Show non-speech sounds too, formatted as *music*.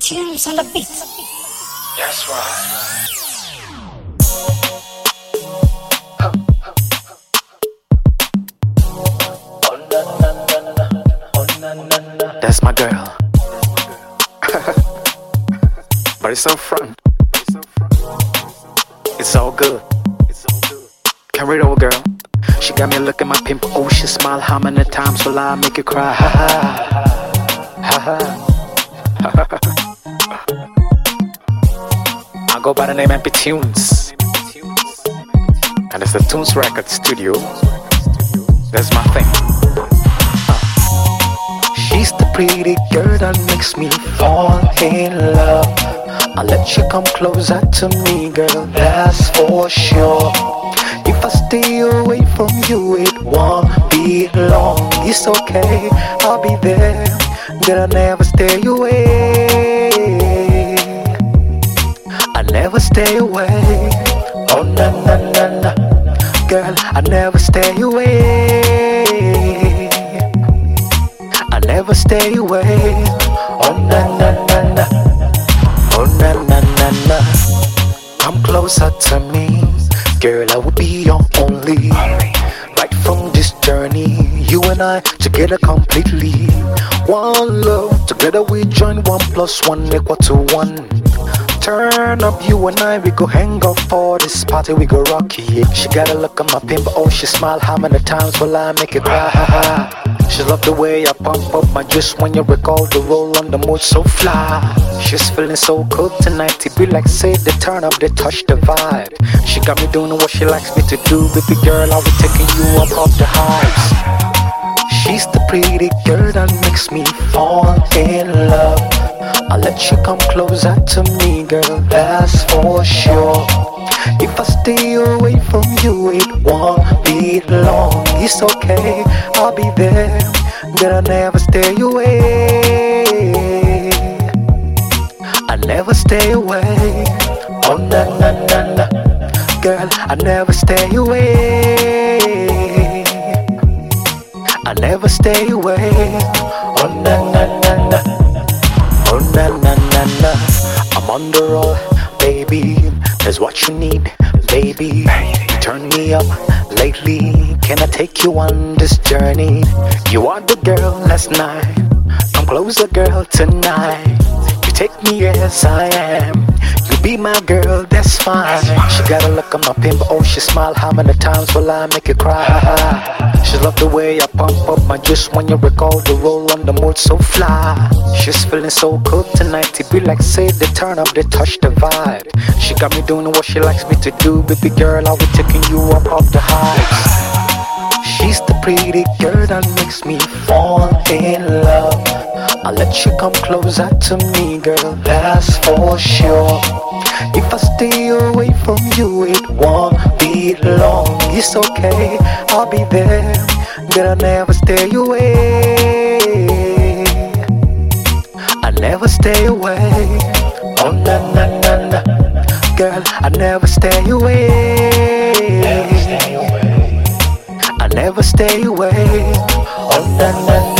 tunes on the beat. That's right. That's my girl. *laughs* but it's so front. It's all good. Can read over, girl. She got me looking my pimple. Oh, she smile. How many times will I make you cry? Ha ha. Ha ha. *laughs* go by the name MP Tunes. And it's the Tunes Record Studio. That's my thing. She's the pretty girl that makes me fall in love. I'll let you come closer to me, girl, that's for sure. If I stay away from you, it won't be long. It's okay, I'll be there. Girl, I'll never stay away. Stay away. Oh na na na na, girl, I never stay away. I never stay away. Oh na na na na, oh na na na na. Come closer to me, girl. I will be your only. Right from this journey, you and I together completely. One love, together we join one plus one equal to one. Turn up, you and I, we go hang out for this party, we go rock it. She got a look at my pimp, oh, she smile. How many times will I make it cry? Ha, *laughs* ha. She love the way I pump up my juice when you recall the roll on the mood so fly. She's feeling so good tonight, it be like say the turn up, they touch the vibe. She got me doing what she likes me to do, baby girl, I'll be taking you up off the highs. She's the pretty girl that makes me fall. I'll let you come closer to me, girl, that's for sure. If I stay away from you, it won't be long. It's okay, I'll be there. Girl, I'll never stay away. I never stay away. Oh, na na na na. Girl, I never stay away. I never stay away. Oh na na na The roll, baby. That's what you need, baby. Turn me up lately. Can I take you on this journey? You are the girl last night. Come closer, girl, tonight. You take me as I am. Be my girl, that's fine. She got a look on my pimp, oh she smile. How many times will I make you cry? She love the way I pump up my juice when you recall the roll on the mood so fly. She's feeling so good tonight. It be like say they turn up, they touch the vibe. She got me doing what she likes me to do, baby girl. I'll be taking you up off the heights. She's the pretty girl that makes me fall in love. I'll let you come closer to me, girl, that's for sure. If I stay away from you, it won't be long. It's okay, I'll be there. Girl, I'll never stay away. I'll never stay away. Oh, na na na na. Girl, I never stay away. I never stay away. Na na na na. Oh na na na.